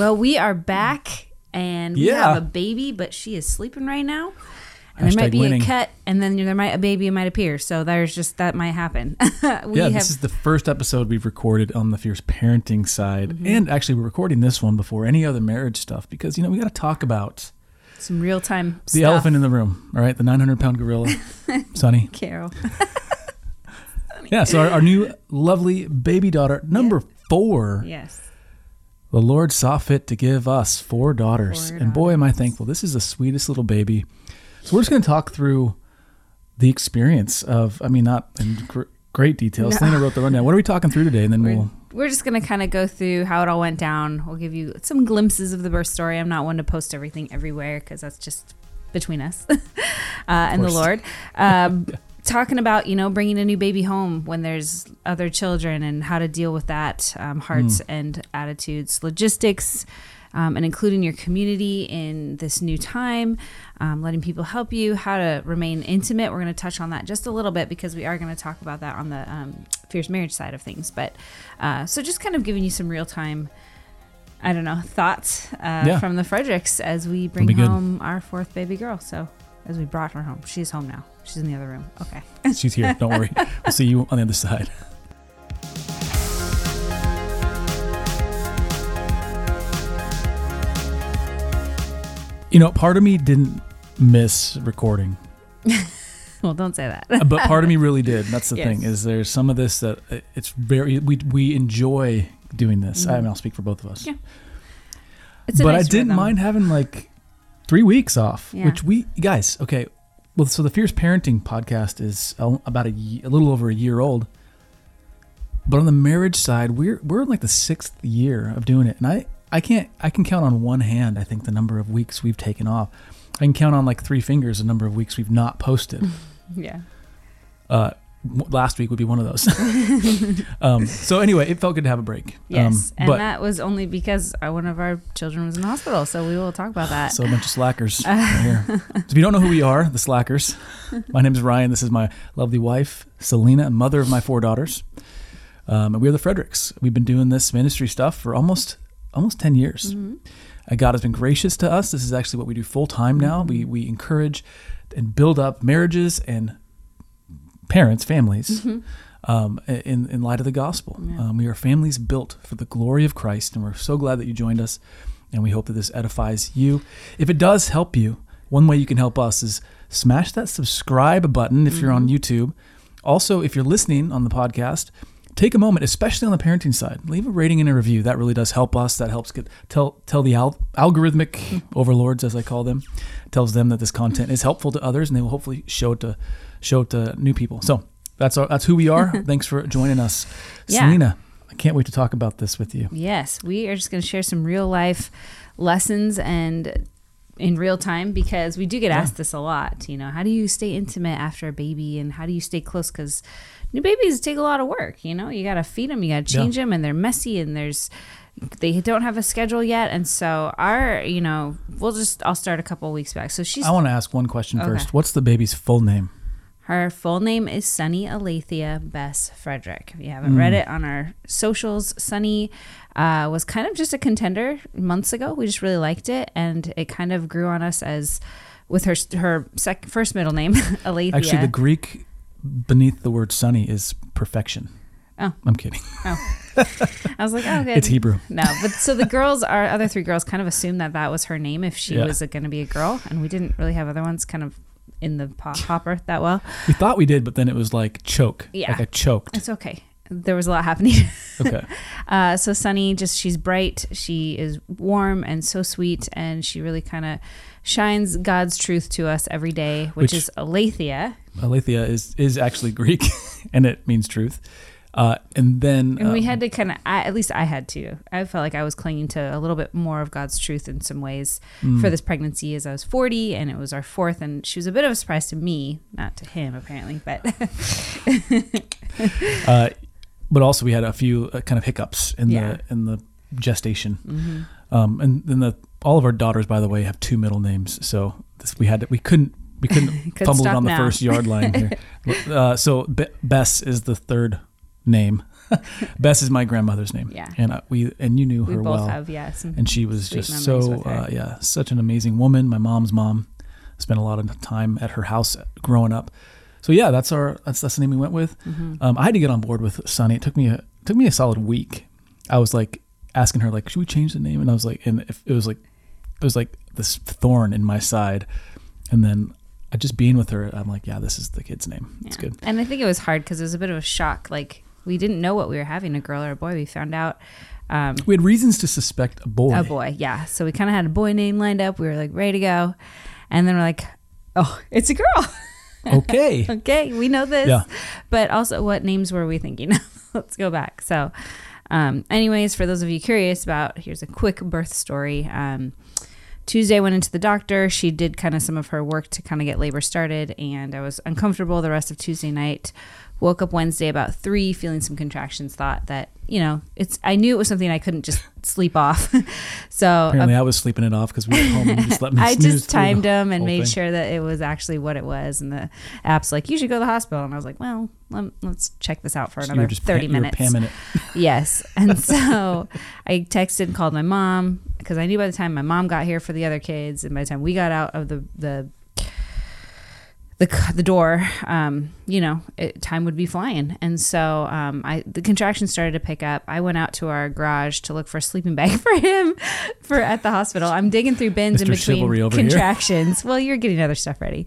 Well, we are back and we Yeah. have a baby, but she is sleeping right now. And there might be winning. a cut, and then there might a baby might appear. So there's just that might happen. yeah, have this is the first episode we've recorded on the fierce parenting side, Mm-hmm. and actually we're recording this one before any other marriage stuff because you know we got to talk about some real time. the elephant in the room. All right, the 900 pound gorilla, Sunny. Carol. Yeah, so our, our new lovely baby daughter, number four. yes. The Lord saw fit to give us four daughters. Four and boy, am I thankful. This is the sweetest little baby. So we're just going to talk through the experience of, I mean, not in gr- great detail. No. Selena wrote the rundown. What are we talking through today? And then We're, we'll, we're just going to kind of go through how it all went down. We'll give you some glimpses of the birth story. I'm not one to post everything everywhere because that's just between us uh, and the. Lord. Um, Talking about, you know, bringing a new baby home when there's other children and how to deal with that, um, hearts and attitudes, logistics, um, and including your community in this new time, um, letting people help you, how to remain intimate. We're going to touch on that just a little bit because we are going to talk about that on the um, fierce marriage side of things. But uh, so just kind of giving you some real time, I don't know, thoughts uh, Yeah. from the Fredericks as we bring home our fourth baby girl. So as we brought her home, she's home now. She's in the other room. Okay. she's here. Don't worry. We'll see you on the other side. You know, part of me didn't miss recording. Well, don't say that. Uh, but part of me really did. That's the Yes. thing is there's some of this that uh, it's very we we enjoy doing this. I mean, I'll speak for both of us. Mm-hmm. Yeah. It's but nice I didn't rhythm. mind having like three weeks off, Yeah. which we guys okay. Well, so the Fierce Parenting podcast is about a, a little over a year old. But on the marriage side, we're we're in like the sixth year of doing it, and I I can't I can count on one hand. I think the number of weeks we've taken off. I can count on like three fingers the number of weeks we've not posted. Yeah. uh, last week would be one of those. um, so anyway, it felt good to have a break. Yes. um, and but that was only because one of our children was in the hospital. So we will talk about that. so a bunch of slackers right here. So if you don't know who we are, the slackers. My name is Ryan. This is my lovely wife, Selena, mother of my four daughters. Um, and we are the Fredericks. We've been doing this ministry stuff for almost almost ten years. Mm-hmm. Uh, God has been gracious to us. This is actually what we do full time now. We we encourage and build up marriages and parents, families, um, in in light of the gospel. Mm-hmm. Yeah. Um, we are families built for the glory of Christ, and we're so glad that you joined us. And we hope that this edifies you. If it does help you, one way you can help us is smash that subscribe button if you're on YouTube. Also, if you're listening on the podcast, take a moment, especially on the parenting side, leave a rating and a review. That really does help us. That helps get tell tell the al- algorithmic overlords, as I call them, tells them that this content is helpful to others, and they will hopefully show it to show it to new people. So that's our, that's who we are. Thanks for joining us, Yeah. Selena. I can't wait to talk about this with you. Yes, we are just going to share some real life lessons and in real time because we do get Yeah. asked this a lot. You know, how do you stay intimate after a baby and how do you stay close? Because new babies take a lot of work. You know, you got to feed them, you got to Yeah. change them, and they're messy and there's they don't have a schedule yet. And so our, you know, we'll just I'll start a couple weeks back. So she's I want to ask one question Okay. first. What's the baby's full name? Her full name is Sunny Alethea Bess Frederick. If you haven't read Mm. it on our socials, Sunny uh, was kind of just a contender months ago. We just really liked it, and it kind of grew on us as with her her sec- first middle name, Alethea. Actually, the Greek beneath the word sunny is perfection. Oh. I'm kidding. Oh, I was like, oh, good. It's Hebrew. No, but so the girls, our other three girls, kind of assumed that that was her name if she Yeah. was going to be a girl, and we didn't really have other ones kind of in the pop- hopper that well. We thought we did, but then it was like choke. Yeah. Like I choked. It's okay. There was a lot happening. Okay. Uh, so Sunny, just she's bright, she is warm and so sweet, and she really kind of shines God's truth to us every day, which, Which- is aletheia. Aletheia is is actually Greek, and it means truth. Uh, and then And we um, had to kind of, at least I had to. I felt like I was clinging to a little bit more of God's truth in some ways mm, for this pregnancy as I was 40, and it was our fourth, and she was a bit of a surprise to me, not to him apparently, but uh, but also we had a few uh, kind of hiccups in Yeah. the in the gestation. Mhm. Um, and then the all of our daughters, by the way, have two middle names. So this, we had to, we couldn't we couldn't Couldn't fumble it on the first yard line here. uh, so Be- Bess is the third name. Bess is my grandmother's name. Yeah. and uh, we and you knew we her both well, have yeah and she was just so uh, yeah, such an amazing woman. My mom's mom spent a lot of time at her house growing up. So yeah, that's our that's that's the name we went with. Mm-hmm. Um, I had to get on board with Sunny. It took me a took me a solid week. I was like asking her like, should we change the name? And I was like, and if, it was like it was like this thorn in my side. And then I just being with her, I'm like, yeah, this is the kid's name. It's Yeah. good. And I think it was hard because it was a bit of a shock. Like we didn't know what we were having, a girl or a boy. We found out um, We had reasons to suspect a boy. a boy. Yeah. So we kind of had a boy name lined up. We were like ready to go, and then we're like, oh, it's a girl. Okay. okay, we know this. Yeah. But also, what names were we thinking? Let's go back. So, um, anyways, for those of you curious about, here's a quick birth story. Um, Tuesday went into the doctor. She did kind of some of her work to kind of get labor started, and I was uncomfortable the rest of Tuesday night. Woke up Wednesday about three, feeling some contractions. Thought that you know, it's. I knew it was something I couldn't just sleep off. so Apparently, uh, I was sleeping it off because we were home and just let me I just timed them and made thing. sure that it was actually what it was. And the app's like, you should go to the hospital. And I was like, well, lem- let's check this out for So another just 30 pam- you were minutes. it. Yes. And so I texted and called my mom because I knew by the time my mom got here for the other kids and by the time we got out of the, the, the, the door, um, you know, it, time would be flying. And so um, I the contractions started to pick up. I went out to our garage to look for a sleeping bag for him for at the hospital. I'm digging through bins in between Chivalry over here. contractions. well, you're getting other stuff ready.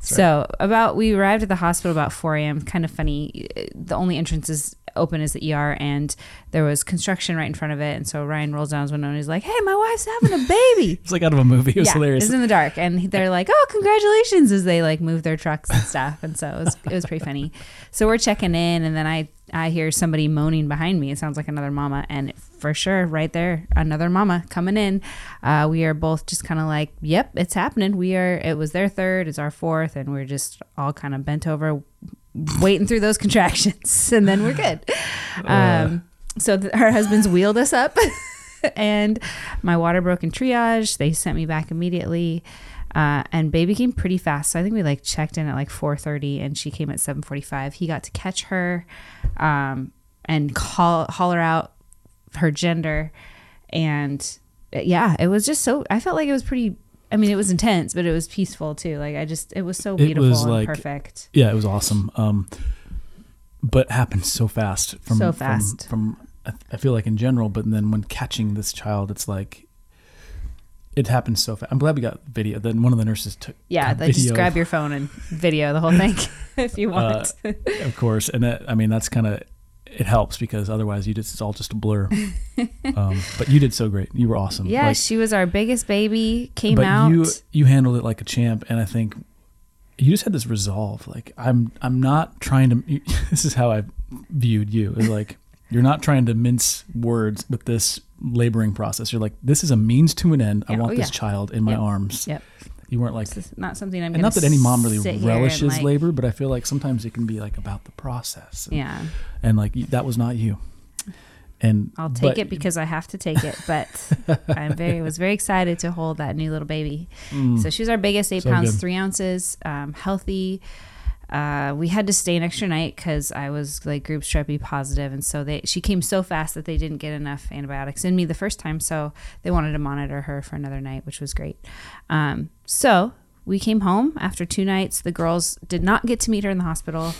So about we arrived at the hospital about 4 a.m. Kind of funny. The only entrance is open is the ER, and there was construction right in front of it. And so Ryan rolls down his window and he's like, "Hey, my wife's having a baby." It's like out of a movie. It was yeah, hilarious. It's in the dark, and they're like, "Oh, congratulations!" as they like move their trucks and stuff. And so it was it was pretty funny. So we're checking in, and then I I hear somebody moaning behind me. It sounds like another mama, and for sure, right there, another mama coming in. Uh, we are both just kind of like, "Yep, it's happening." We are. It was their third, it's our fourth, and we're just all kind of bent over, waiting through those contractions, and then we're good. Um, so th- her husband's wheeled us up and my water broke in triage they sent me back immediately uh, and baby came pretty fast so i think we like checked in at like 4.30 and she came at 7.45 he got to catch her um, and call holler out her gender and uh, yeah it was just so i felt like it was pretty i mean it was intense but it was peaceful too like i just it was so It beautiful was and like- perfect yeah, it was awesome. Um, but happened so fast. From, So fast. From, I, I feel like in general, but then when catching this child, it's like it happened so fast. I'm glad we got video. Then one of the nurses took yeah like just grab your phone and video the whole thing if you want of course, and that, I mean that's kind of it helps because otherwise you just it's all just a blur. um, but you did so great. You were awesome. Yeah, Like, she was our biggest baby. Came but out. you you handled it like a champ, and I think you just had this resolve. Like I'm I'm not trying to. You, this is how I viewed you. Is like you're not trying to mince words with this laboring process. You're like this is a means to an end. I want oh, this yeah. child in my Yep. arms. Yep. You weren't like. This is not something I'm. And not that any mom really sit here and, relishes like- labor, but I feel like sometimes it can be like about the process. And, Yeah, and like that was not you. And I'll take but- it because I have to take it. But I'm very was very excited to hold that new little baby. Mm. So she was our biggest, eight So pounds good. three ounces, um, healthy. Uh, we had to stay an extra night because I was like group strep positive, and so they she came so fast that they didn't get enough antibiotics in me the first time, so they wanted to monitor her for another night, which was great. Um, so we came home after two nights. The girls did not get to meet her in the hospital.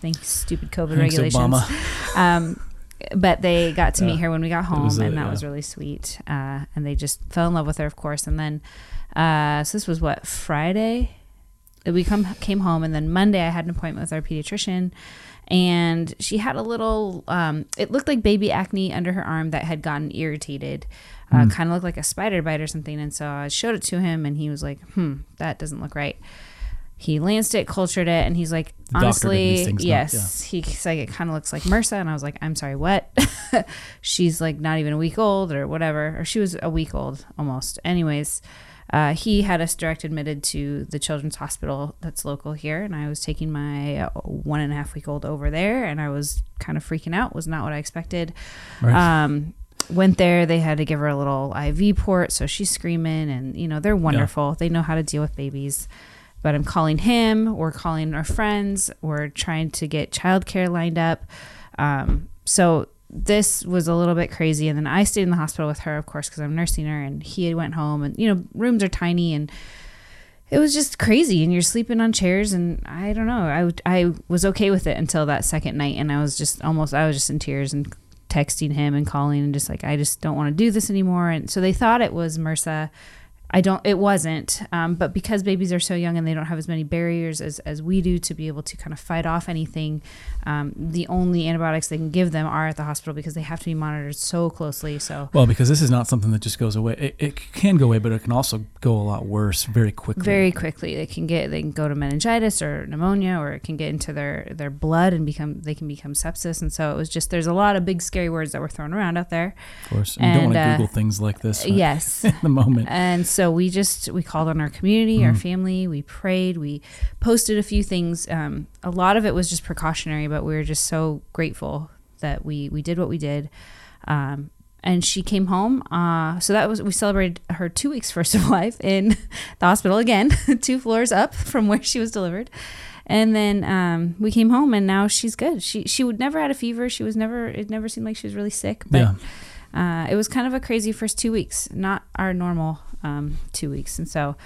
Thanks, stupid COVID Thanks, regulations. Obama. Um, but they got to Yeah. meet her when we got home, a- and that yeah. was really sweet. Uh, and they just fell in love with her, of course. And then, uh, so this was what Friday. We come came home, and then Monday I had an appointment with our pediatrician, and she had a little. Um, it looked like baby acne under her arm that had gotten irritated. Uh, Hmm. Kind of looked like a spider bite or something. And so I showed it to him, and he was like, "Hmm, that doesn't look right." He lanced it, cultured it, and he's like, The doctor did honestly, these things, not- yes. He's like, it kind of looks like MRSA. And I was like, I'm sorry, what? She's like not even a week old or whatever. Or she was a week old almost. Anyways, uh, he had us direct admitted to the children's hospital that's local here. And I was taking my uh, one and a half week old over there. And I was kind of freaking out. Was not what I expected. Right. Um, went there. They had to give her a little IV port. So she's screaming. And, you know, they're wonderful. They know how to deal with babies but I'm calling him. We're calling our friends. We're trying to get childcare lined up. Um, so this was a little bit crazy. And then i stayed in the hospital with her of course because i'm nursing her and he went home and you know rooms are tiny and it was just crazy. And you're sleeping on chairs and i don't know. I, I was okay with it until that second night and i was just almost i was just in tears and texting him and calling and just like i just don't want to do this anymore. And so they thought it was mrsa I don't. It wasn't. Um, but because babies are so young and they don't have as many barriers as, as we do to be able to kind of fight off anything, um, the only antibiotics they can give them are at the hospital because they have to be monitored so closely. So Well, because this is not something that just goes away. It, it can go away, but it can also go a lot worse very quickly. very quickly they can get they can go to meningitis or pneumonia or it can get into their their blood and become they can become sepsis. And so it was just there's a lot of big scary words that were thrown around out there. of course. And you don't want to uh, Google things like this Yes. in the moment. And so we just we called on our community, our family. We prayed. We posted a few things. Um, a lot of it was just precautionary, but we were just so grateful that we we did what we did. Um, and she came home. Uh, so that was we celebrated her two weeks first of life in the hospital again, two floors up from where she was delivered. And then um, we came home, and now she's good. She she would never had a fever. She was never. It never seemed like she was really sick. But Yeah. uh, it was kind of a crazy first two weeks, not our normal um, two weeks, and so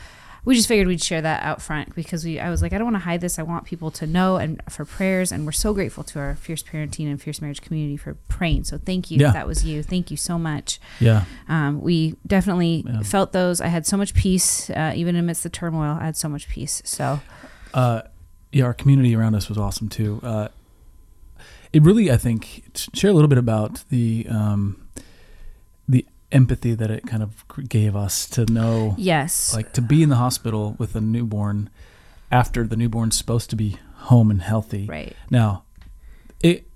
we just figured we'd share that out front because we. I was like, I don't want to hide this. I want people to know and for prayers, and we're so grateful to our fierce parenting and fierce marriage community for praying. So thank you. Yeah. That was you. Thank you so much. Yeah. Um, we definitely Yeah. felt those. I had so much peace, uh, even amidst the turmoil. I had so much peace. So Uh, yeah, our community around us was awesome too. Uh, it really, I think, share a little bit about the um, the empathy that it kind of gave us to know, yes, like, to be in the hospital with a newborn after the newborn's supposed to be home and healthy. right. Now, it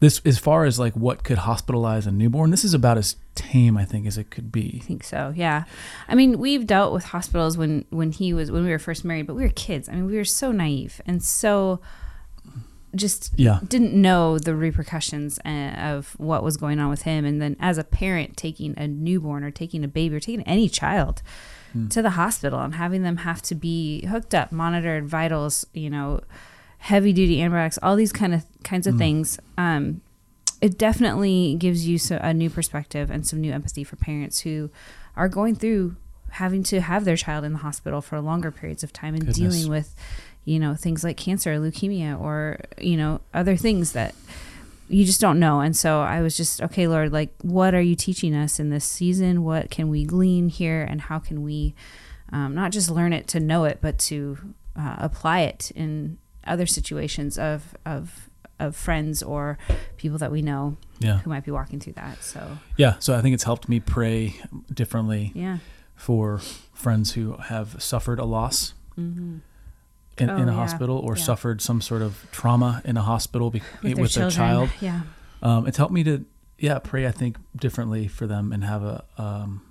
this as far as like what could hospitalize a newborn, this is about as tame I think as it could be. I think so. Yeah. I mean, we've dealt with hospitals when when he was when we were first married, but we were kids. I mean, we were so naive and so just Yeah. didn't know the repercussions uh, of what was going on with him and then as a parent taking a newborn or taking a baby or taking any child to the hospital and having them have to be hooked up monitored vitals you know heavy duty antibiotics all these kind of kinds of things um, it definitely gives you so, a new perspective and some new empathy for parents who are going through having to have their child in the hospital for longer periods of time and Goodness. dealing with you know things like cancer or leukemia or you know other things that you just don't know and so i was just okay lord like what are you teaching us in this season what can we glean here and how can we um, not just learn it to know it but to uh, apply it in other situations of of of friends or people that we know Yeah. who might be walking through that so Yeah. So I think it's helped me pray differently yeah for friends who have suffered a loss mm-hmm. In, Oh, in a yeah. hospital or Yeah. suffered some sort of trauma in a hospital be- with, with, their, their, child. yeah Um, it's helped me to, yeah, pray, I think, differently for them and have a, um,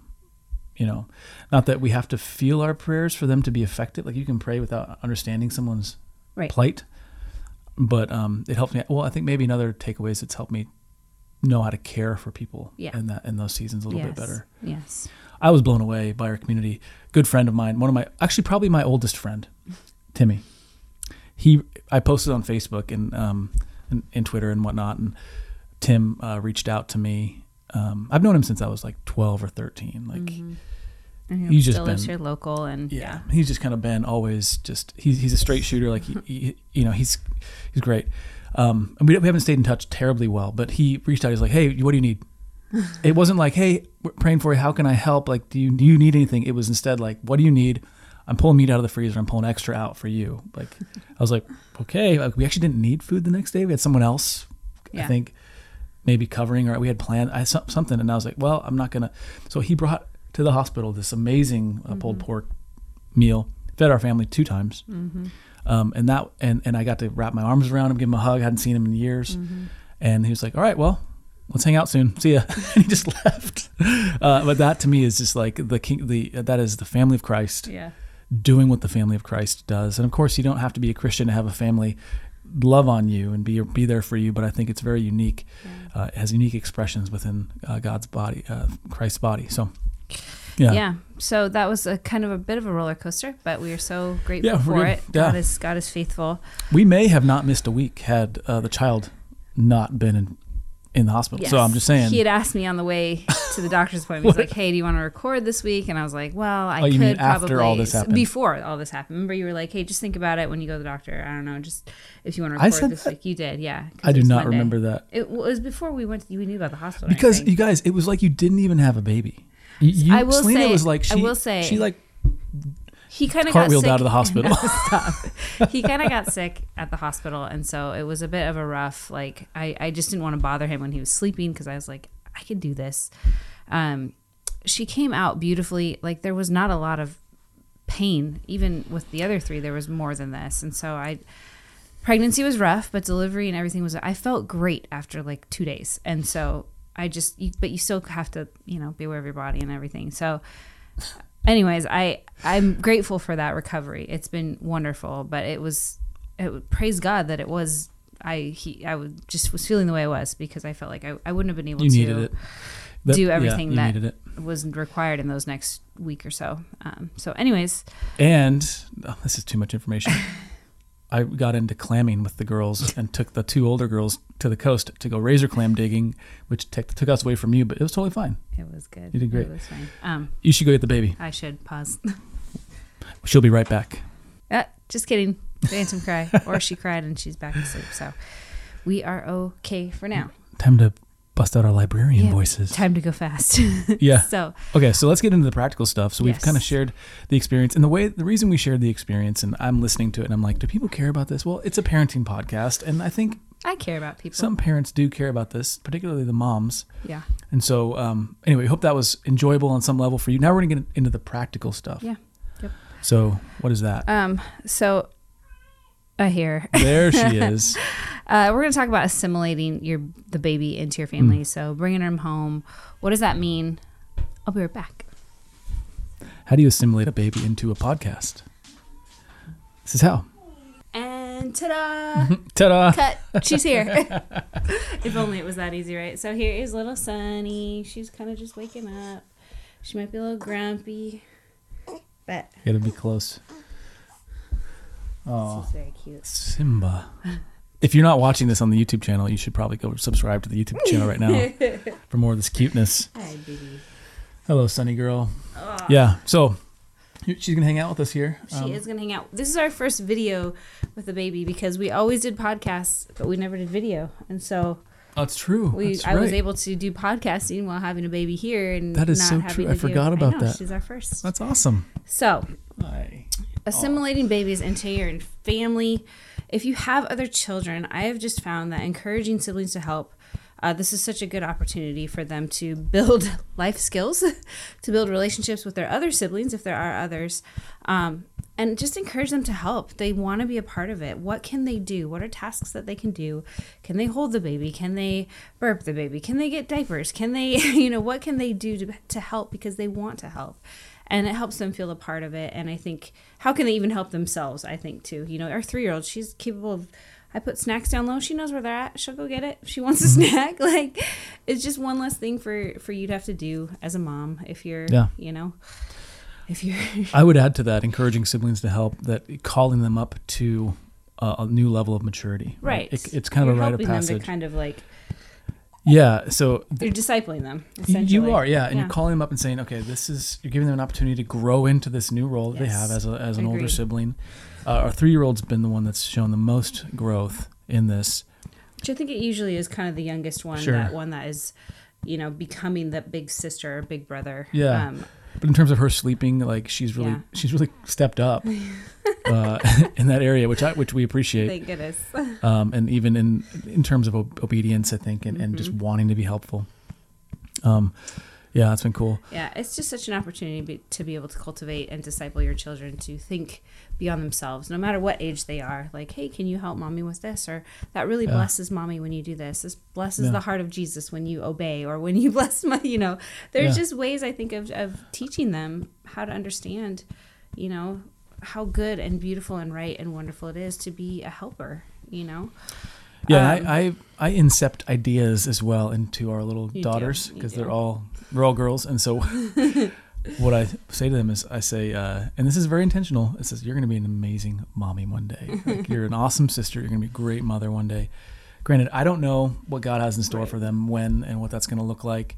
you know, not that we have to feel our prayers for them to be effective. Like you can pray without understanding someone's Right. plight. But um, it helps me. Well, I think maybe another takeaway is it's helped me know how to care for people Yeah. in that in those seasons a little yes. bit better. yes I was blown away by our community. Good friend of mine, one of my actually probably my oldest friend, Timmy. He I posted on Facebook and um and, and Twitter and whatnot, and Tim uh, reached out to me. Um, I've known him since I was like twelve or thirteen. Like and He's just been- here local and yeah, he's just kind of been always just he's he's a straight shooter. Like he, he you know he's he's great. Um, and we, we haven't stayed in touch terribly well, but he reached out. He's like, hey, what do you need? it wasn't like, hey, we're praying for you. How can I help? Like, do you do you need anything? It was instead like, what do you need? I'm pulling meat out of the freezer. I'm pulling extra out for you. Like, I was like, okay. Like, we actually didn't need food the next day. We had someone else, I think, maybe covering, or we had planned I, something. And I was like, well, I'm not gonna. So he brought to the hospital this amazing uh, pulled pork meal. Fed our family two times. Um, and that and, and I got to wrap my arms around him, give him a hug. I hadn't seen him in years, and he was like, "All right, well, let's hang out soon. See ya." and he just left. Uh, but that to me is just like the king. The that is the family of Christ yeah doing what the family of Christ does. And of course, you don't have to be a Christian to have a family love on you and be be there for you. But I think it's very unique. Uh, has unique expressions within uh, God's body, uh, Christ's body. So, yeah, yeah. So that was a kind of a bit of a roller coaster, but we are so grateful Yeah, for it. Yeah. God is God is faithful. we may have not missed a week had uh, the child not been in, in the hospital. So I'm just saying. He had asked me on the way to the doctor's appointment. He's like, "Hey, do you want to record this week?" And I was like, "Well, I Oh, could probably all this happened? before all this happened. Remember, you were like, "Hey, just think about it when you go to the doctor. I don't know, just if you want to I record said this that? week." You did, yeah. I do not Monday. remember that It was before we went. To, we knew about the hospital. because you guys, it was like you didn't even have a baby. You, you, I will Selena say- was like I she. will say- she like he kind of got sick. out of the hospital. He kind of got sick at the hospital, and so it was a bit of a rough. Like I, I just didn't want to bother him when he was sleeping because I was like, I could do this. Um, she came out beautifully. Like there was not a lot of pain, even with the other three. There was more than this, and so I. Pregnancy was rough, but delivery and everything was. I felt great after like two days, and so I just. But you still have to, you know, be aware of your body and everything. So anyways i i'm grateful for that recovery it's been wonderful but it was it praise god that it was i he i would just was feeling the way i was because i felt like i, I wouldn't have been able you to needed it. That- do everything you that- it. was required in those next week or so um, so anyways And oh, this is too much information. I got into clamming with the girls and took the two older girls to the coast to go razor clam digging, which took took us away from you, but it was totally fine. it was good You did great. it was fine um You should go get the baby. i should pause She'll be right back. uh, just kidding phantom cry or she cried and she's back asleep so we are okay for now Time to bust out our librarian Yeah. voices. time to go fast Yeah. so Okay, so let's get into the practical stuff. So we've Yes. kind of shared the experience, and the way the reason we shared the experience, and I'm listening to it, and I'm like, do people care about this? Well, it's a parenting podcast, and I think i care about people some parents do care about this, particularly the moms. yeah And so, um, anyway, hope that was enjoyable on some level for you. Now we're gonna get into the practical stuff. Yeah. Yep. So, what is that? Um, so I hear. there she is. Uh, we're going to talk about assimilating your the baby into your family. So bringing them home. What does that mean? I'll be right back. How do you assimilate a baby into a podcast? This is how. And ta-da! Ta-da! Cut. She's here. if only it was that easy, right? So here is little Sunny. She's kind of just waking up. She might be a little grumpy, but Gotta be close. Oh, she's very cute. Simba. If you're not watching this on the YouTube channel, you should probably go subscribe to the YouTube channel right now for more of this cuteness. Hi, baby. Hello, Sunny girl. Yeah. So she's gonna hang out with us here. She Um, is going to hang out. This is our first video with the baby because we always did podcasts, but we never did video. And so That's true. we That's I was able to do podcasting while having a baby here and That is not so true. I forgot about know, that. She's our first. That's awesome. So Hi. assimilating babies into your family. If you have other children, I have just found that encouraging siblings to help. Uh, this is such a good opportunity for them to build life skills, to build relationships with their other siblings, if there are others, um, and just encourage them to help. They want to be a part of it. What can they do? What are tasks that they can do? Can they hold the baby? Can they burp the baby? Can they get diapers? Can they, you know, what can they do to, to help because they want to help? And it helps them feel a part of it. And i think how can they even help themselves i think too? You know our three-year-old she's capable of i put snacks down low. She knows where they're at. She'll go get it. If she wants a mm-hmm. snack. Like it's just one less thing for for you to have to do as a mom if you're Yeah. you know if you're I would add to that, encouraging siblings to help, that calling them up to a, a new level of maturity. right? It, it's kind of You're a rite of helping them to kind of like yeah. So you're discipling them essentially you are, yeah, and Yeah. you're calling them up and saying, okay, this is you're giving them an opportunity to grow into this new role that they have as a, as an older sibling. Uh, our three year old's been the one that's shown the most growth in this. which i think it usually is kind of the youngest one Sure. that one that is you know becoming the big sister or big brother Yeah. um, But in terms of her sleeping, like she's really Yeah. she's really stepped up uh, in that area, which I which we appreciate. thank goodness um, and even in in terms of ob- obedience, I think, and, and just Mm-hmm. wanting to be helpful. Um, yeah, that's been cool. Yeah, it's just such an opportunity be, to be able to cultivate and disciple your children to think beyond themselves, no matter what age they are. Like, hey, can you help mommy with this? Or that really Yeah. blesses mommy when you do this. This blesses Yeah. the heart of Jesus when you obey, or when you bless my, you know, there's Yeah. just ways I think of, of teaching them how to understand, you know, how good and beautiful and right and wonderful it is to be a helper, you know? Yeah, Um, I, I I incept ideas as well into our little daughters because they're all they're all girls, and so what I say to them is I say, uh, and this is very intentional. It says you're going to be an amazing mommy one day. Like, you're an awesome sister. You're going to be a great mother one day. Granted, I don't know what God has in store Right. for them when and what that's going to look like,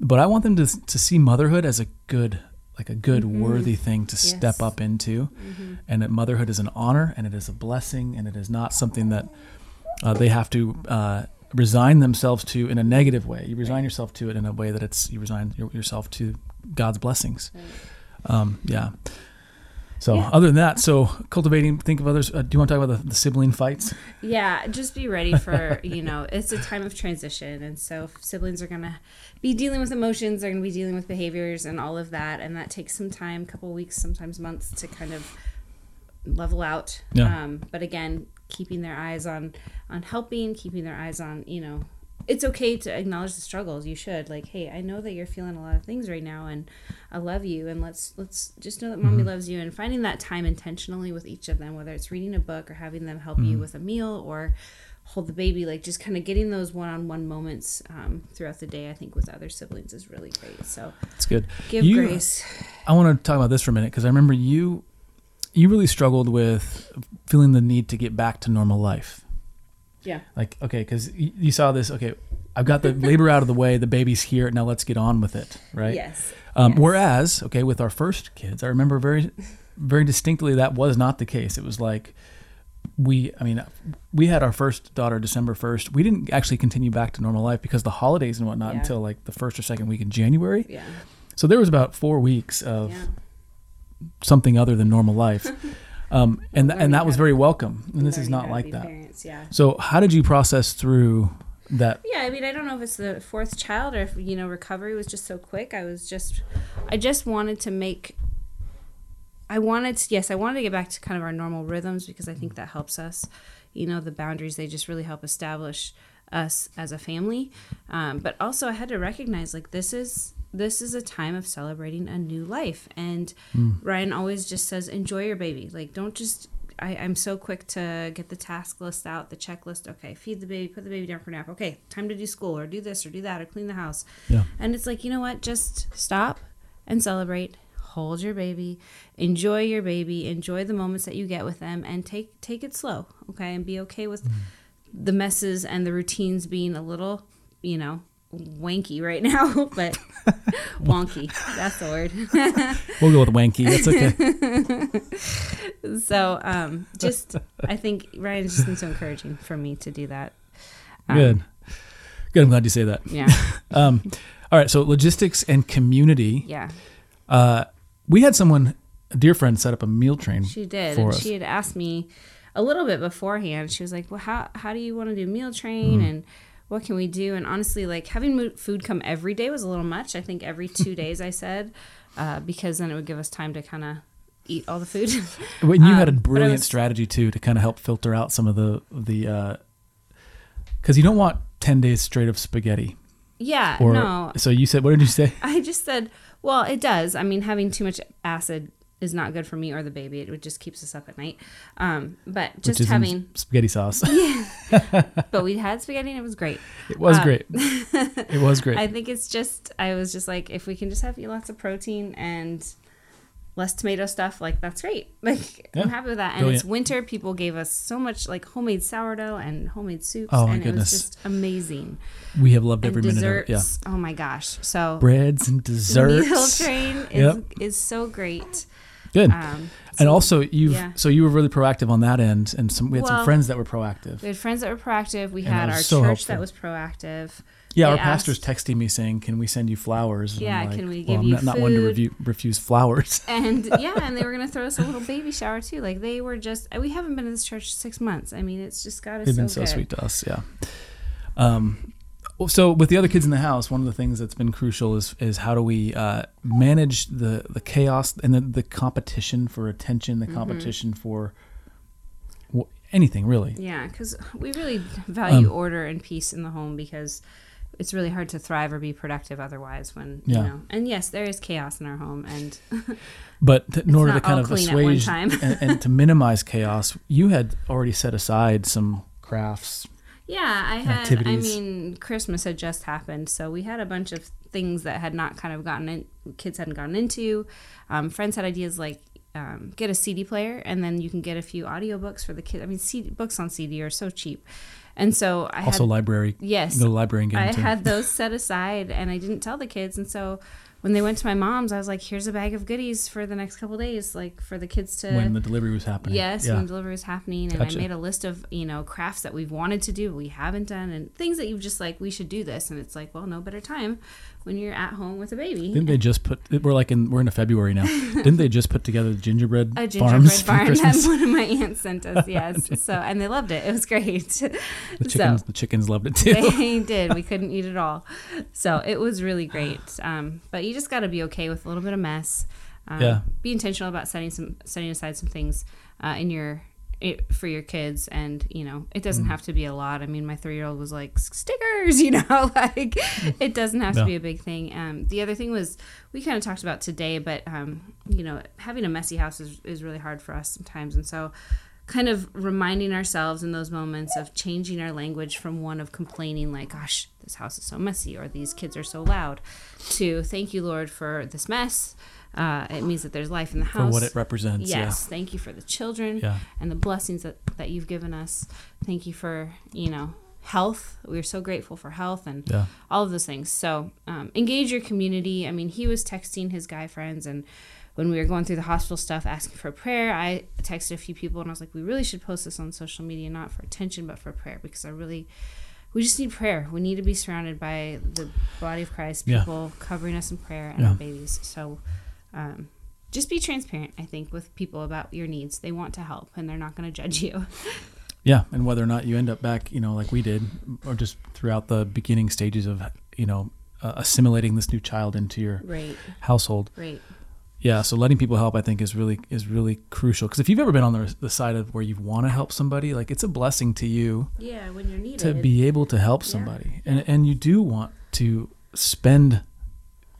but I want them to to see motherhood as a good, like a good, Mhm. worthy thing to step up into, Mhm. and that motherhood is an honor and it is a blessing and it is not something that uh, they have to uh, resign themselves to in a negative way. You resign yourself to it in a way that it's you resign your, yourself to God's blessings. Right. Um, yeah. So Yeah. other than that, so cultivating, think of others. Uh, do you want to talk about the, the sibling fights? Yeah, just be ready for, you know, it's a time of transition. And so siblings are going to be dealing with emotions, they're going to be dealing with behaviors and all of that. And that takes some time, a couple weeks, sometimes months to kind of level out. Yeah. Um, but again, keeping their eyes on on helping, keeping their eyes on, you know, it's okay to acknowledge the struggles. You should like, hey, I know that you're feeling a lot of things right now, and I love you, and let's let's just know that mommy Mhm. loves you, and finding that time intentionally with each of them, whether it's reading a book or having them help you Mhm. with a meal or hold the baby, like just kind of getting those one-on-one moments um, throughout the day. I think with other siblings is really great. So It's good. give You- grace. I want to talk about this for a minute because I remember you, you really struggled with feeling the need to get back to normal life. Yeah. Like, okay, because you, you saw this. Okay, I've got the labor out of the way. The baby's here. Now let's get on with it. Right. Yes. Um, Yes. Whereas, okay, with our first kids, I remember very, very distinctly that was not the case. It was like we, I mean, we had our first daughter December 1st. We didn't actually continue back to normal life because the holidays and whatnot Yeah. until like the first or second week in January. Yeah. So there was about four weeks of Yeah. Something other than normal life. Um, and, th- and that was very welcome. And this is not like that. Parents, yeah. So how did you process through that? Yeah, I mean, I don't know if it's the fourth child or if you know recovery was just so quick. I was just, I just wanted to make. I wanted to, yes, I wanted to get back to kind of our normal rhythms because I think that helps us. You know, the boundaries they just really help establish us as a family. Um, but also, I had to recognize like this is this is a time of celebrating a new life, and Mm. Ryan always just says, enjoy your baby. Like, don't just. I, I'm so quick to get the task list out, the checklist. Okay, feed the baby, put the baby down for a nap. Okay, time to do school or do this or do that or clean the house. Yeah. And it's like, you know what? Just stop and celebrate. Hold your baby, enjoy your baby, enjoy the moments that you get with them, and take take it slow, okay? And be okay with the messes and the routines being a little, you know, wanky right now, but wonky. That's the word. We'll go with wanky. That's okay. so um, just I think Ryan's just been so encouraging for me to do that. Um, Good. Good. I'm glad you say that. Yeah. Um, all right. So logistics and community. Yeah. Uh, we had someone, a dear friend, set up a meal train. She did, and us. she had asked me a little bit beforehand. She was like, "Well, how how do you want to do meal train Mm. and what can we do?" And honestly, like having food come every day was a little much. I think every two days, I said, uh, because then it would give us time to kind of eat all the food. When you had a Um, but it brilliant was- strategy too to kind of help filter out some of the the because you don't want ten days straight of spaghetti. yeah, Or no, so you said. What did you say? I just said, well, it does. I mean, having too much acid is not good for me or the baby. It just keeps us up at night. Um, but just having, spaghetti sauce. yeah. but we had spaghetti and it was great. it was Uh, great. It was great. I think it's just I was just like if we can just have lots of protein and less tomato stuff, like that's great. Like Yeah. I'm happy with that. And it's winter. People gave us so much like homemade sourdough and homemade soups, Oh, my and goodness. it was just amazing. we have loved And every minute of it. Yeah. Oh my gosh. So Breads and the desserts. meal train is Yep. is so great. Good. Um, and also you've yeah. so you were really proactive on that end, and some we had some friends that were proactive. we had friends that were proactive. We And had our so church that was proactive. Yeah, they our pastor's texting me saying, "Can we send you flowers?" And Yeah, I'm can like, we well, give I'm you not, not one to review, refuse flowers. and yeah, and they were gonna throw us a little baby shower too. Like they were just we haven't been in this church six months. I mean, it's just got us They've so been so good. sweet to us. Yeah. Um, well, so with the other kids in the house, one of the things that's been crucial is is how do we uh, manage the the chaos and the, the competition for attention, Mm-hmm. the competition for w- anything really. Yeah, because we really value Um, order and peace in the home because it's really hard to thrive or be productive otherwise when Yeah. you know. And yes, there is chaos in our home, and But t- in order to kind of clean at one assuage and, and to minimize chaos, you had already set aside some crafts. Yeah, I had. I mean, Christmas had just happened, so we had a bunch of things that had not kind of gotten in. Kids hadn't gotten into. Um, friends had ideas like. Um, get a CD player and then you can get a few audiobooks for the kids. I mean, CD, books on CD are so cheap. And so I Also, had library. yes, You go to the library I too. had those set aside and I didn't tell the kids. And so when they went to my mom's, I was like, here's a bag of goodies for the next couple days, like for the kids to. when the delivery was happening. Yes, Yeah. when delivery was happening, and Gotcha. I made a list of you know crafts that we've wanted to do, we haven't done, and things that you've just like we should do this, and it's like, well, no better time when you're at home with a baby. Didn't they just put? We're like in we're in a February now. Didn't they just put together the gingerbread a gingerbread farms for barn that one of my aunts sent us. Yes, so and they loved it. It was great. The chickens, the chickens loved it too. they did. We couldn't eat it all, so it was really great. Um, but you just got to be okay with a little bit of mess. Um, Yeah. Be intentional about setting some setting aside some things uh, in your it, for your kids, and you know it Mm. doesn't have to be a lot. I mean, my three year old was like stickers, you know, like it doesn't have No. to be a big thing. Um, the other thing was we kind of talked about today, but um, you know, having a messy house is is really hard for us sometimes, and so kind of reminding ourselves in those moments of changing our language from one of complaining like gosh this house is so messy or these kids are so loud to thank you lord for this mess uh, it means that there's life in the house. for what it represents. yes thank you for the children Yeah. and the blessings that, that you've given us thank you for you know health we're so grateful for health and Yeah. all of those things. So um, engage your community. I mean, he was texting his guy friends, and when we were going through the hospital stuff, asking for prayer, I texted a few people, and I was like, we really should post this on social media, not for attention, but for prayer, because I really, we just need prayer. We need to be surrounded by the body of Christ, Yeah. people covering us in prayer and Yeah. our babies. So. Um, just be transparent, I think, with people about your needs. They want to help, and they're not going to judge you. Yeah, and whether or not you end up back, you know, like we did, or just throughout the beginning stages of, you know, uh, assimilating this new child into your Right, household. right. Yeah, so letting people help, I think, is really is really crucial. Because if you've ever been on the, the side of where you want to help somebody, like it's a blessing to you Yeah, when you're needed. to be able to help Yeah. somebody, and and you do want to spend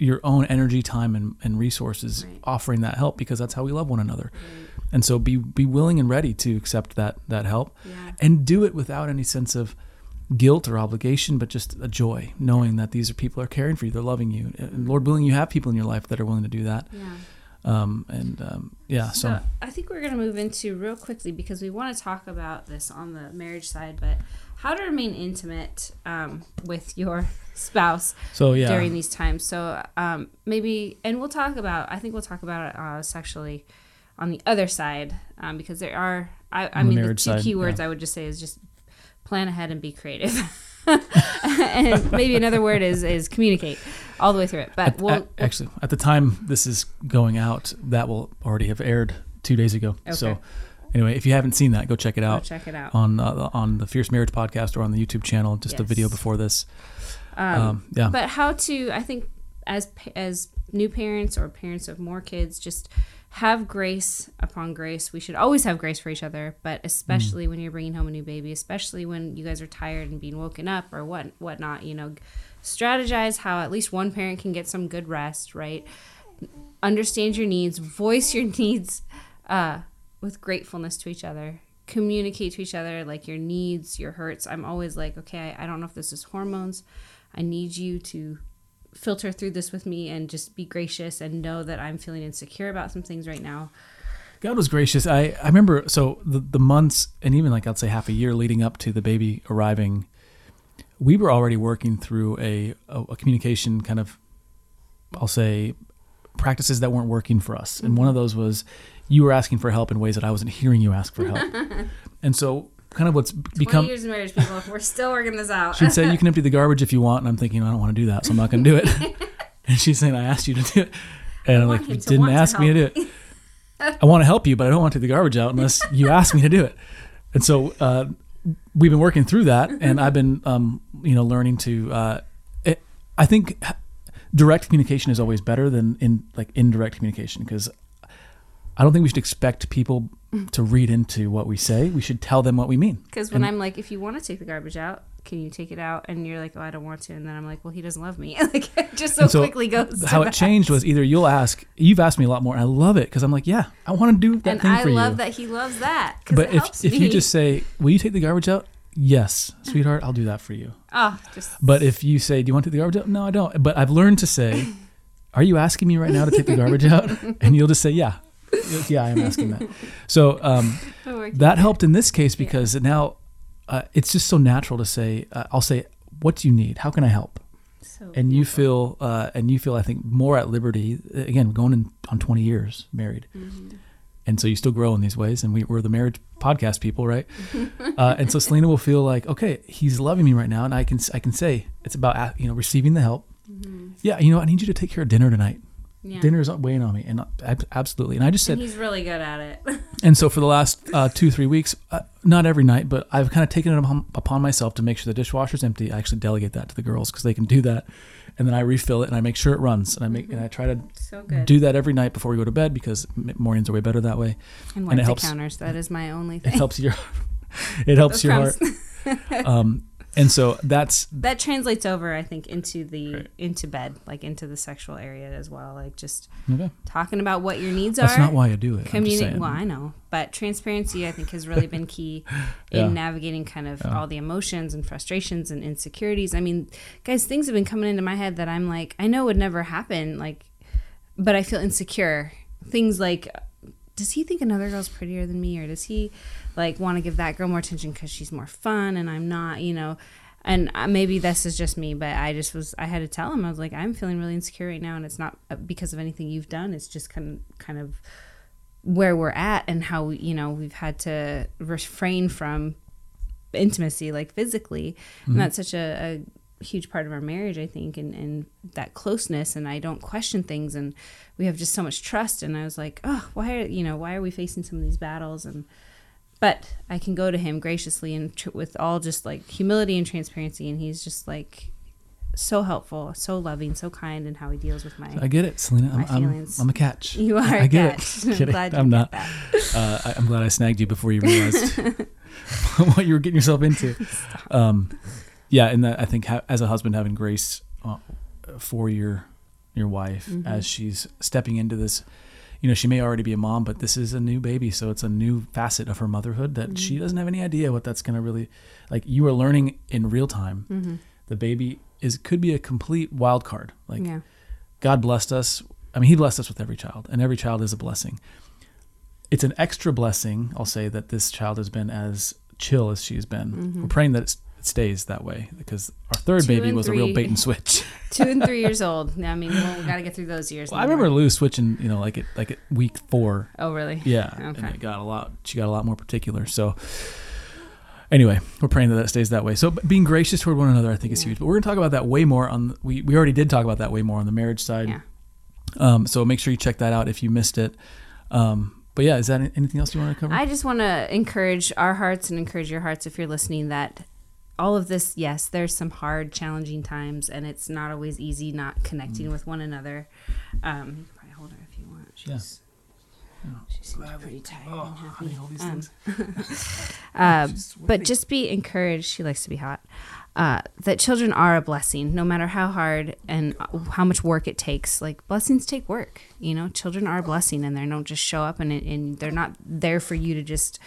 your own energy, time, and, and resources Right. offering that help because that's how we love one another. Right. And so be be willing and ready to accept that that help Yeah. and do it without any sense of guilt or obligation, but just a joy, knowing that these are people are caring for you, they're loving you, and Lord willing, you have people in your life that are willing to do that. Yeah. Um, and um, yeah, so, So I think we're going to move into real quickly because we want to talk about this on the marriage side, but how to remain intimate um, with your spouse so yeah, during these times. So um, maybe, and we'll talk about. I think we'll talk about it uh, sexually on the other side um, because there are. I, I the mean, the two side, key words yeah. I would just say is just plan ahead and be creative. and maybe another word is is communicate all the way through it. But At- we'll, at- actually, at the time this is going out, that will already have aired two days ago. So Okay. Anyway, if you haven't seen that, go check it out check it out. on uh, on the Fierce Marriage podcast or on the YouTube channel. Just a video before this. Um, Um, yeah, but how to i think as as new parents or parents of more kids just have grace upon grace we should always have grace for each other but especially when you're bringing home a new baby especially when you guys are tired and being woken up or what whatnot you know strategize how at least one parent can get some good rest right understand your needs voice your needs uh, with gratefulness to each other communicate to each other like your needs your hurts i'm always like okay i, don't know if this is hormones I need you to filter through this with me and just be gracious and know that I'm feeling insecure about some things right now. God was gracious. I, I remember so the the months and even like I'd say half a year leading up to the baby arriving, we were already working through a a, a communication kind of I'll say practices that weren't working for us. And one of those was you were asking for help in ways that I wasn't hearing you ask for help. and so kind of what's become years of marriage, people. We're still working this out. she'd say you can empty the garbage if you want and I'm thinking I don't want to do that, so I'm not going to do it. and she's saying I asked you to do it. And I'm like you didn't want to ask me to do it. I want to help you, but I don't want to take the garbage out unless you ask me to do it. And so uh, we've been working through that, and I've been, um, you know, learning to. Uh, it, I think direct communication is always better than in like indirect communication because I don't think we should expect people to read into what we say. We should tell them what we mean. Because when And- I'm like, if you want to take the garbage out, can you take it out? And you're like, oh, I don't want to. And then I'm like, well, he doesn't love me. like, it just so, so quickly goes. How it that. changed was either you'll ask, you've asked me a lot more, and I love it because I'm like, yeah, I want to do that And thing I for love that he loves that. But it if if me. you just say, "Will you take the garbage out?" Yes, sweetheart, I'll do that for you. Oh, just But if you say, "Do you want to take the garbage out?" No, I don't. But I've learned to say, "Are you asking me right now to take the garbage out?" And you'll just say, "Yeah, yeah, I am asking that." So um, Oh, that helped in this case because now uh, it's just so natural to say, uh, I'll say, what do you need? How can I help? So And you beautiful. feel, uh, and you feel, I think, more at liberty. Again, going in on 20 years married, Mm-hmm. And so you still grow in these ways. And we, we're the marriage podcast people, right? uh, and so Selena will feel like, okay, he's loving me right now, and I can I can say it's about you know receiving the help. Yeah, you know, I need you to take care of dinner tonight. Mm-hmm. Yeah. Dinner is weighing on me, and absolutely. And I just said, And he's really good at it. and so for the last uh, two, three weeks, uh, not every night, but I've kind of taken it upon, myself to make sure the dishwasher's empty. I actually delegate that to the girls because they can do that, and then I refill it and I make sure it runs, and I make and I try to so good. do that every night before we go to bed because mornings are way better that way. and and it helps- counters. That is my only thing. It helps your, it helps Those your heart. Um, and so that's that translates over, I think, into the Right. into bed, like into the sexual area as well. Like just okay. talking about what your needs That's are. That's not why I do it. I'm just Communicate. saying. Well, I know, but transparency, I think, has really been key Yeah. in navigating kind of Yeah. all the emotions and frustrations and insecurities. I mean, guys, things have been coming into my head that I'm like, I know would never happen, like, but I feel insecure. Things like, does he think another girl's prettier than me, or does he like want to give that girl more attention because she's more fun and I'm not, you know? And uh, maybe this is just me, but I just was, I had to tell him, I was like, I'm feeling really insecure right now, and it's not uh, because of anything you've done. It's just kind of, kind of where we're at and how you know we've had to refrain from intimacy like physically and that's such a, a huge part of our marriage i think and, and that closeness and i don't question things and we have just so much trust and i was like oh why are you know why are we facing some of these battles and but i can go to him graciously and tr- with all just like humility and transparency and he's just like so helpful so loving so kind in how he deals with my I get it, Selena. I'm, I'm. I'm a catch. you are I a get catch. it. i'm Kidding. glad I'm not. Uh, I, I'm glad I snagged you before you realized what you were getting yourself into. Um, yeah, and that I think ha- as a husband having grace uh, for your your wife Mhm. as she's stepping into this. You know, she may already be a mom, but this is a new baby, so it's a new facet of her motherhood that she Mhm. doesn't have any idea what that's going to really like. You are learning in real time. hmm The baby is could be a complete wild card. Like yeah God blessed us. I mean, He blessed us with every child, and every child is a blessing. It's an extra blessing, I'll say, that this child has been as chill as she's been. Mhm. We're praying that stays that way because our third Two baby was a real bait and switch. two and three years old. I mean, well, we got to get through those years. well, I remember. Lou switching, you know, like at like at week four. Oh, really? Yeah, and it got a lot. She got a lot more particular. So. Anyway, we're praying that that stays that way. So being gracious toward one another, I think, is Yeah. huge. But we're going to talk about that way more on. The, we we already did talk about that way more on the marriage side. Yeah. Um, so make sure you check that out if you missed it. Um, but yeah, is that anything else you want to cover? I just want to encourage our hearts and encourage your hearts if you're listening that all of this, yes, there's some hard, challenging times, and it's not always easy not Mm. connecting with one another. Um, you can probably hold her if you want. She's, Yeah. She seems pretty tired Oh, and happy. honey, all these Um, things. Uh, but just be encouraged. She likes to be hot. Uh, that children are a blessing, no matter how hard and how much work it takes. Like blessings take work, you know. Children are a blessing, and they don't just show up and and they're not there for you to just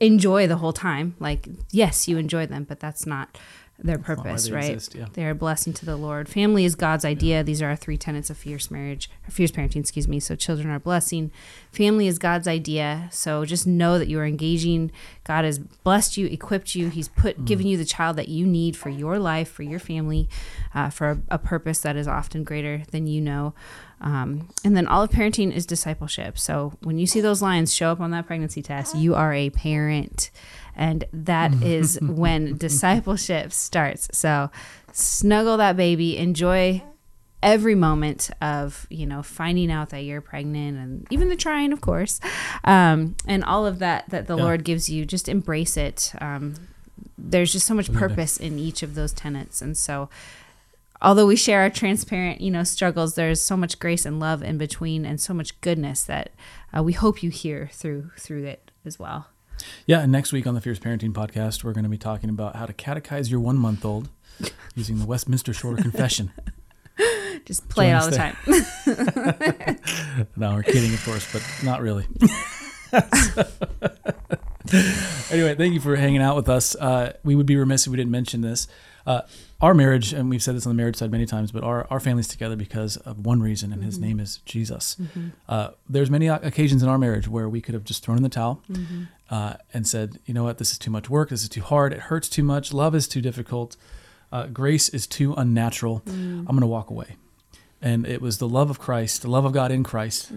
enjoy the whole time. Like yes, you enjoy them, but that's not their That's not why purpose, they right? exist, yeah. They are a blessing to the Lord. Family is God's idea. These are our three tenets of fierce marriage, fierce parenting, excuse me. So children are a blessing. Family is God's idea. So just know that you are engaging. God has blessed you, equipped you. He's put given you the child that you need for your life, for your family, uh, for a, a purpose that is often greater than you know. Um, and then all of parenting is discipleship. So when you see those lines show up on that pregnancy test, you are a parent. And that is when discipleship starts. So snuggle that baby, enjoy every moment of you know finding out that you're pregnant and even the trying of course um, and all of that that the Yeah. lord gives you just embrace it um, there's just so much purpose in each of those tenets and so although we share our transparent you know struggles there's so much grace and love in between and so much goodness that uh, we hope you hear through through it as well Yeah, and next week on the Fierce Parenting podcast, we're going to be talking about how to catechize your one month old using the Westminster Shorter Confession. just play Join it all the time no, we're kidding, of course, but not really. anyway, thank you for hanging out with us. Uh, we would be remiss if we didn't mention this. Uh, our marriage, and we've said this on the marriage side many times, but our, our family's together because of one reason, and his name is Jesus. Uh, there's many occasions in our marriage where we could have just thrown in the towel, uh, and said, you know what, this is too much work. This is too hard. It hurts too much. Love is too difficult. Uh, grace is too unnatural. I'm going to walk away. And it was the love of Christ, the love of God in Christ,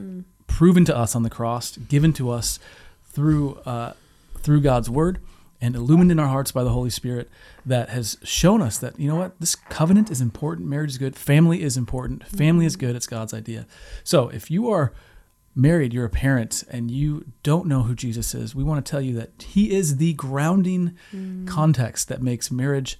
proven to us on the cross, given to us through uh, through God's word and illumined in our hearts by the Holy Spirit that has shown us that, you know what, this covenant is important, marriage is good, family is important, family is good, it's God's idea. So if you are married, you're a parent, and you don't know who Jesus is, we want to tell you that He is the grounding mm. context that makes marriage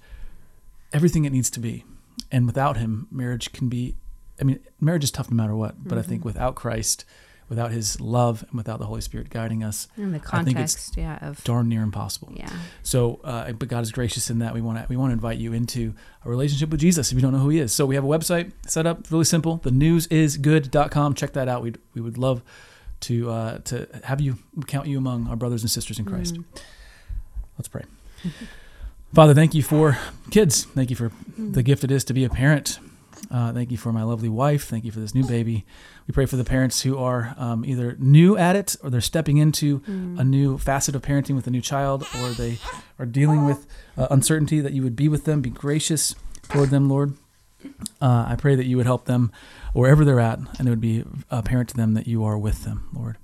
everything it needs to be. And without Him, marriage can be, I mean, marriage is tough no matter what, but I think mm-hmm. without Christ, without His love, and without the Holy Spirit guiding us, In the I think it's context, yeah, of darn near impossible. yeah. So, uh, but God is gracious in that we want to we want to invite you into a relationship with Jesus if you don't know who He is. So we have a website set up, really simple. The newsisgood.com. Check that out. We we would love to uh, to have you count you among our brothers and sisters in Christ. Let's pray. Father, thank you for kids. Thank you for the gift it is to be a parent. Uh, thank you for my lovely wife. Thank you for this new baby. We pray for the parents who are um, either new at it or they're stepping into a new facet of parenting with a new child or they are dealing with uh, uncertainty, that you would be with them, be gracious toward them, Lord. Uh, I pray that you would help them wherever they're at and it would be apparent to them that you are with them, Lord.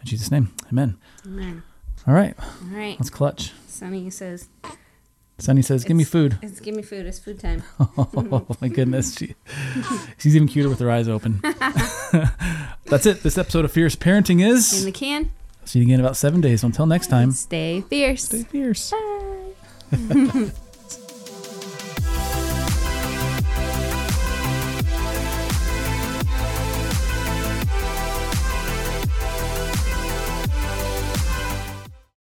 In Jesus' name, amen. Amen. All right, All right. let's clutch. Sunny says, Sunny says, Give me food. "It's give me food. It's food time." Oh my goodness. She, she's even cuter with her eyes open. That's it. This episode of Fierce Parenting is In the can. See you again in about seven days. Until next time, Stay fierce. stay fierce. Bye.